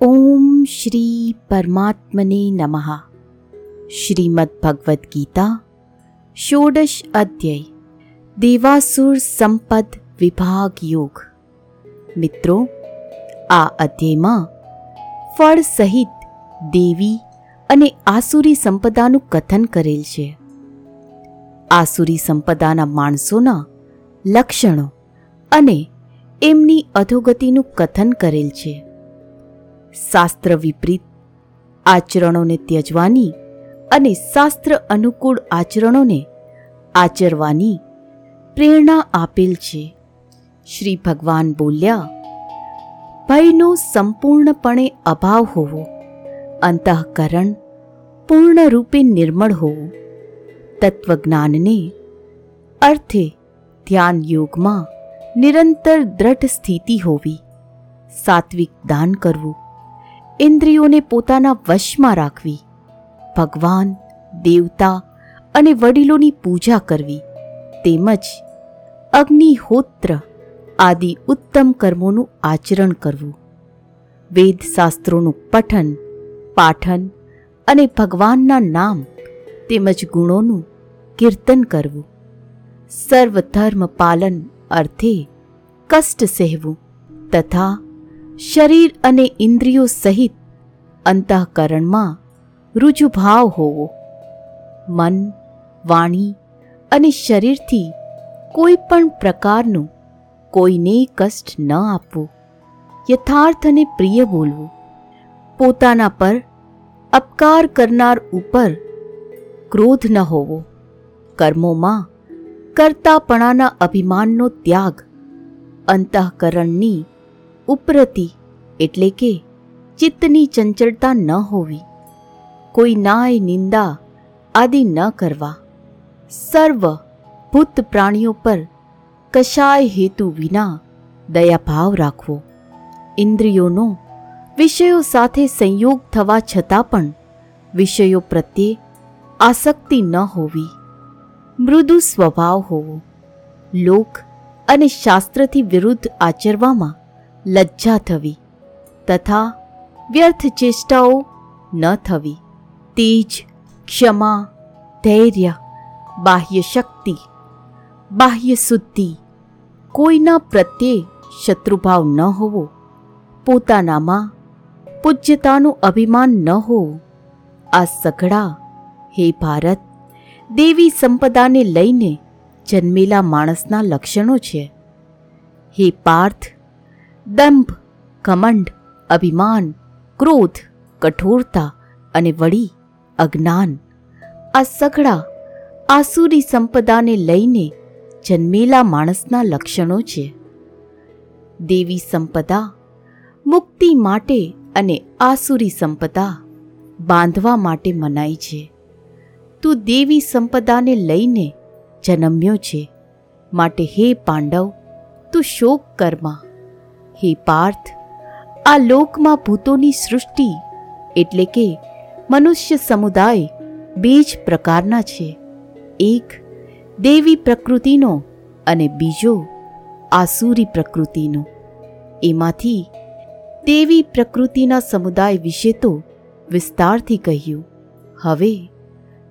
ઓમ શ્રી પરમાત્મને નમઃ શ્રીમદ ભગવદ્ ગીતા ષોડશ અધ્યય દેવાસુર સંપદ વિભાગ યોગ મિત્રો આ અધ્યયમાં ફળ સહિત દેવી અને આસુરી સંપદાનું કથન કરેલ છે। આસુરી સંપદાના માણસોના લક્ષણો અને એમની અધોગતિનું કથન કરેલ છે। શાસ્ત્ર વિપરીત, આચરણોને ત્યજવાની અને શાસ્ત્ર અનુકૂળ આચરણોને આચરવાની પ્રેરણા આપેલ છે. શ્રી ભગવાન બોલ્યા, ભયનો સંપૂર્ણપણે અભાવ હોવો, અંતઃકરણ પૂર્ણરૂપે નિર્મળ હોવું, તત્વજ્ઞાનને અર્થે ધ્યાન યોગમાં નિરંતર દ્રઢ સ્થિતિ હોવી, સાત્વિક દાન કરવું ઇન્દ્રિયોને પોતાના વશમાં રાખવી, ભગવાન, દેવતા અને વડીલોની પૂજા કરવી, તેમજ અગ્નિહોત્ર આદિ ઉત્તમ કર્મોનું આચરણ કરવું. વેદશાસ્ત્રોનું પઠન, પાઠન અને ભગવાનના નામ તેમજ ગુણોનું કીર્તન કરવું. સર્વધર્મ પાલન અર્થે કષ્ટ સહેવું તથા શરીર અને ઇન્દ્રિયો સહિત અંતઃકરણમાં રુજુભાવ હોવો. મન, વાણી અને શરીરથી કોઈ પણ પ્રકારનું કોઈને કષ્ટ ન આપવું. યથાર્થ અને પ્રિય બોલવું. પોતાના પર અપકાર કરનાર ઉપર ક્રોધ ન હોવો. કર્મોમાં કરતાપણાના અભિમાનનો ત્યાગ. અંતઃકરણની ઉપરતી એટલે કે ચિત્તની ચંચળતા ન હોવી. કોઈ નાય નિંદા આદિ ન કરવા. સર્વ ભૂત પ્રાણીઓ પર કશાય હેતુ વિના દયાભાવ રાખવો. ઇન્દ્રિયોનો વિષયો સાથે સંયોગ થવા છતાં પણ વિષયો પ્રત્યે આસક્તિ ન હોવી. મૃદુ સ્વભાવ હોવો. લોક અને શાસ્ત્રથી વિરુદ્ધ આચરવામાં લજ્જા થવી. તથા વ્યર્થ ચેષ્ટાઓ ન થવી. તેજ, ક્ષમા, ધૈર્ય, બાહ્ય શક્તિ, બાહ્ય શુદ્ધિ, કોઈના પ્રત્યે શત્રુભાવ ન હોવો. પોતાનામાં પૂજ્યતાનું અભિમાન ન હોવું. આ સઘળા, હે ભારત, દેવી સંપદાને લઈને જન્મેલા માણસના લક્ષણો છે. હે પાર્થ, દંભ, ઘમંડ, અભિમાન ક્રોધ કઠોરતા અને વળી અજ્ઞાન. આ સઘળા આસુરી સંપદાને લઈને જન્મેલા માણસના લક્ષણો છે. દેવી સંપદા, મુક્તિ માટે અને આસુરી સંપદા બાંધવા માટે મનાય છે. તું દેવી સંપદાને લઈને જન્મ્યો છે. માટે હે પાંડવ, તું શોક કરમાં હે પાર્થ આ લોકમાં ભૂતોની સૃષ્ટિ એટલે કે મનુષ્ય સમુદાય બે જ પ્રકારના છે. એક દેવી પ્રકૃતિનો અને બીજો આસુરી પ્રકૃતિનો. એમાંથી દેવી પ્રકૃતિના સમુદાય વિશે તો વિસ્તારથી કહ્યું. હવે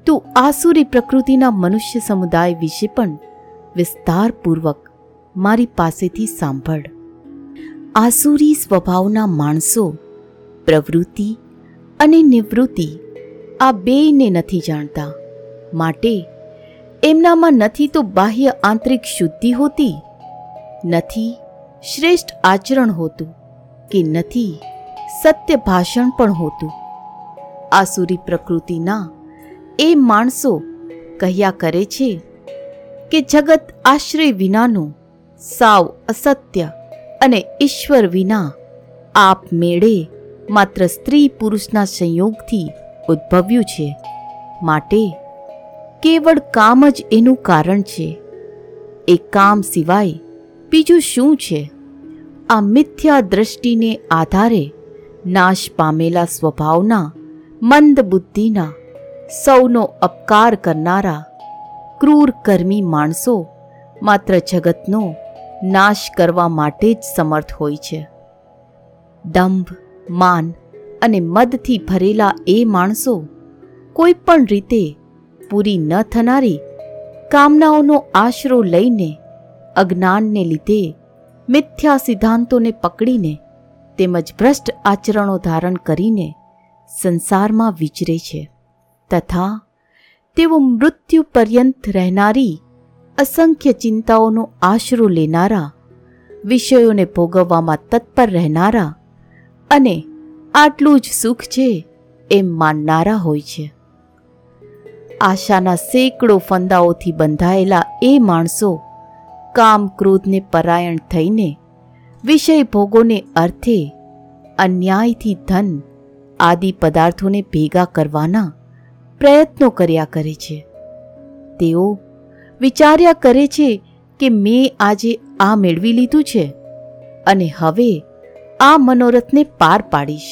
તું આસુરી પ્રકૃતિના મનુષ્ય સમુદાય વિશે પણ વિસ્તારપૂર્વક મારી પાસેથી સાંભળ. આસુરી સ્વભાવના માણસો, પ્રવૃત્તિ અને નિવૃત્તિ આ બેયને નથી જાણતા. માટે એમનામાં નથી તો બાહ્ય આંતરિક શુદ્ધિ હોતી, નથી શ્રેષ્ઠ આચરણ હોતું કે નથી સત્ય ભાષણ પણ હોતું. આસુરી પ્રકૃતિના એ માણસો કહ્યા કરે છે કે જગત આશ્રય વિનાનું સાવ અસત્ય અને ઈશ્વર વિના આપ મેળે માત્ર સ્ત્રી પુરુષના સંયોગથી ઉદ્ભવ્યું છે. માટે કેવળ કામ જ એનું કારણ છે. એ કામ સિવાય બીજું શું છે? આ મિથ્યા દ્રષ્ટિને આધારે નાશ પામેલા સ્વભાવના, મંદ બુદ્ધિના, સૌનો અપકાર કરનારા ક્રૂર કર્મી માણસો માત્ર જગતનો નાશ કરવા માટે જ સમર્થ હોય છે. દંભ, માન અને મદથી ભરેલા એ માણસો કોઈ પણ રીતે પૂરી ન થનારી કામનાઓનો આશરો લઈને અજ્ઞાનને લીધે મિથ્યા સિદ્ધાંતોને પકડીને તેમજ ભ્રષ્ટ આચરણો ધારણ કરીને સંસારમાં વિચરે છે. તથા તેઓ મૃત્યુ પર્યંત રહેનારી અસંખ્ય ચિંતાઓનો આશરો લેનારા, વિષયોને ભોગવવામાં તત્પર રહેનારા અને આટલું જ સુખ છે એમ માનનારા હોય છે. આશાના સેંકડો ફંદાઓથી બંધાયેલા એ માણસો કામ ક્રોધને પરાયણ થઈને વિષય ભોગોને અર્થે અન્યાયથી ધન આદિ પદાર્થોને ભેગા કરવાના પ્રયત્નો કર્યા કરે છે. તેઓ વિચાર્યા કરે છે કે મેં આજે આ મેળવી લીધું છે અને હવે આ મનોરથને પાર પાડીશ.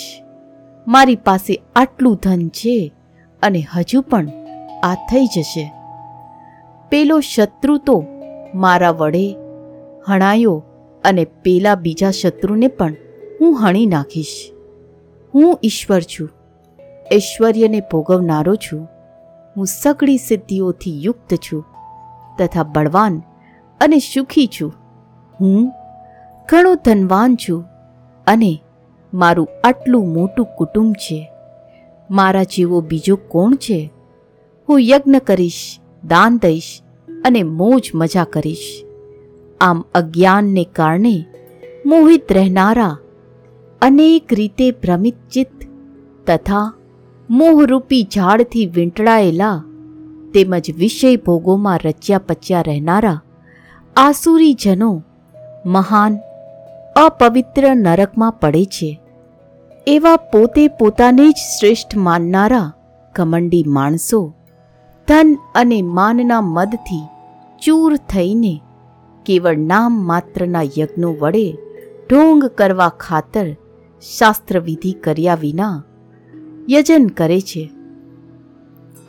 મારી પાસે આટલું ધન છે અને હજુ પણ આ થઈ જશે. પેલો શત્રુ તો મારા વડે, હણાયો અને પેલા બીજા શત્રુને પણ હું હણી નાખીશ. હું ઈશ્વર છું, ઐશ્વર્યને ભોગવનારો છું. હું સગળી સિદ્ધિઓથી યુક્ત છું. તથા બળવાન અને સુખી છું. હું ઘણો ધનવાન છું અને મારું આટલું મોટું કુટુંબ છે. મારા જેવો બીજો કોણ છે? હું યજ્ઞ કરીશ, દાન દઈશ અને મોજ મજા કરીશ. આમ અજ્ઞાનને કારણે મોહિત રહેનારા અનેક રીતે ભ્રમિત ચિત્ત તથા મોહરૂપી ઝાડથી વીંટળાયેલા તેમજ વિષય ભોગોમાં રચ્યા પચ્યા રહેનારા આસુરીજનો મહાન, અપવિત્ર નરકમાં પડે છે. એવા પોતે પોતાને જ શ્રેષ્ઠ માનનારા કમંડી માણસો ધન અને માનના મદથી ચૂર થઈને કેવળ નામ માત્રના યજ્ઞો વડે ઢોંગ કરવા ખાતર શાસ્ત્રવિધિ કર્યા વિના યજન કરે છે.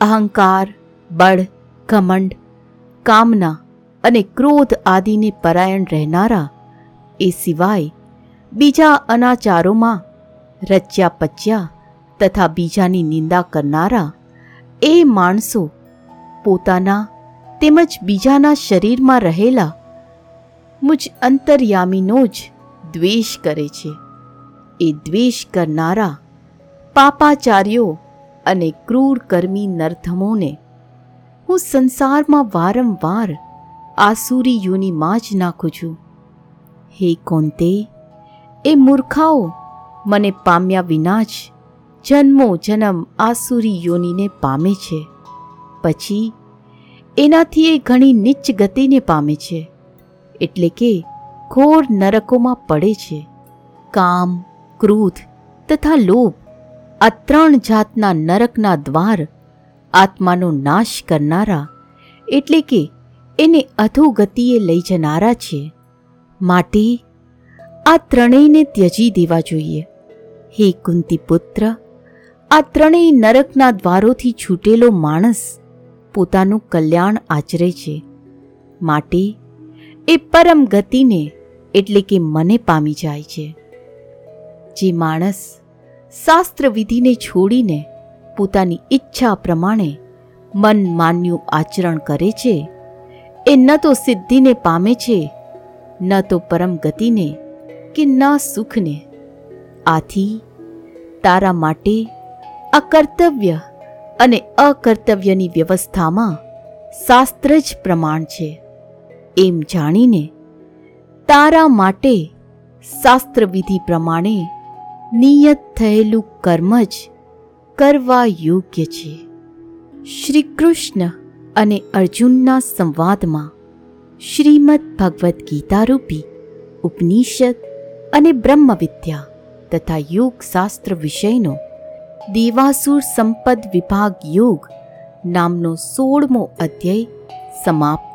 અહંકાર બળ, ઘમંડ, કામના અને ક્રોધ આદિને પરાયણ રહેનારા, એ સિવાય બીજા અનાચારોમાં રચ્યા પચ્યા તથા બીજાની નિંદા કરનારા, એ માણસો પોતાના તેમજ બીજાના શરીરમાં રહેલા મુજ અંતર્યામીનો જ દ્વેષ કરે છે. એ દ્વેષ કરનારા પાપાચાર્યો અને ક્રૂર કર્મી નરધમોને હું સંસારમાં વારંવાર આસુરીઓની માં જ નાખું છું. હે કોંતે, એ મૂર્ખાઓ મને પામ્યા વિના જ જન્મો જન્મ આસુરી યોનિને પામે છે. પછી એનાથી એ ઘણી નીચ ગતિને પામે છે. એટલે કે ઘોર નરકોમાં પડે છે. કામ, ક્રોધ તથા લોભ આ ત્રણ જાતના નરકના દ્વાર આત્માનો નાશ કરનારા એટલે કે એને અધોગતિએ લઈ જનારા છે. માટે આ ત્રણેયને ત્યજી દેવા જોઈએ. હે કુંતી પુત્ર, આ ત્રણેય નરકના દ્વારોથી છૂટેલો માણસ પોતાનું કલ્યાણ આચરે છે. માટે એ પરમ ગતિને એટલે કે મને પામી જાય છે. જે માણસ શાસ્ત્ર વિધિને છોડીને પોતાની ઈચ્છા પ્રમાણે મન માન્યું આચરણ કરે છે. એ ન તો સિદ્ધિને પામે છે, ન તો પરમ ગતિને કે ન સુખને. આથી તારા માટે આ કર્તવ્ય અને અકર્તવ્યની વ્યવસ્થામાં શાસ્ત્ર જ પ્રમાણ છે. એમ જાણીને તારા માટે શાસ્ત્રવિધિ પ્રમાણે નિયત થયેલું કર્મ જ કરવા યોગ્ય છે. શ્રી કૃષ્ણ અને અર્જુનના સંવાદમાં શ્રીમદ ભગવદ્ ગીતારૂપી, ઉપનિષદ અને બ્રહ્મવિદ્યા તથા યોગશાસ્ત્ર વિષયનો દેવાસુર સંપદ વિભાગ યોગ નામનો સોળમો અધ્યાય સમાપ્ત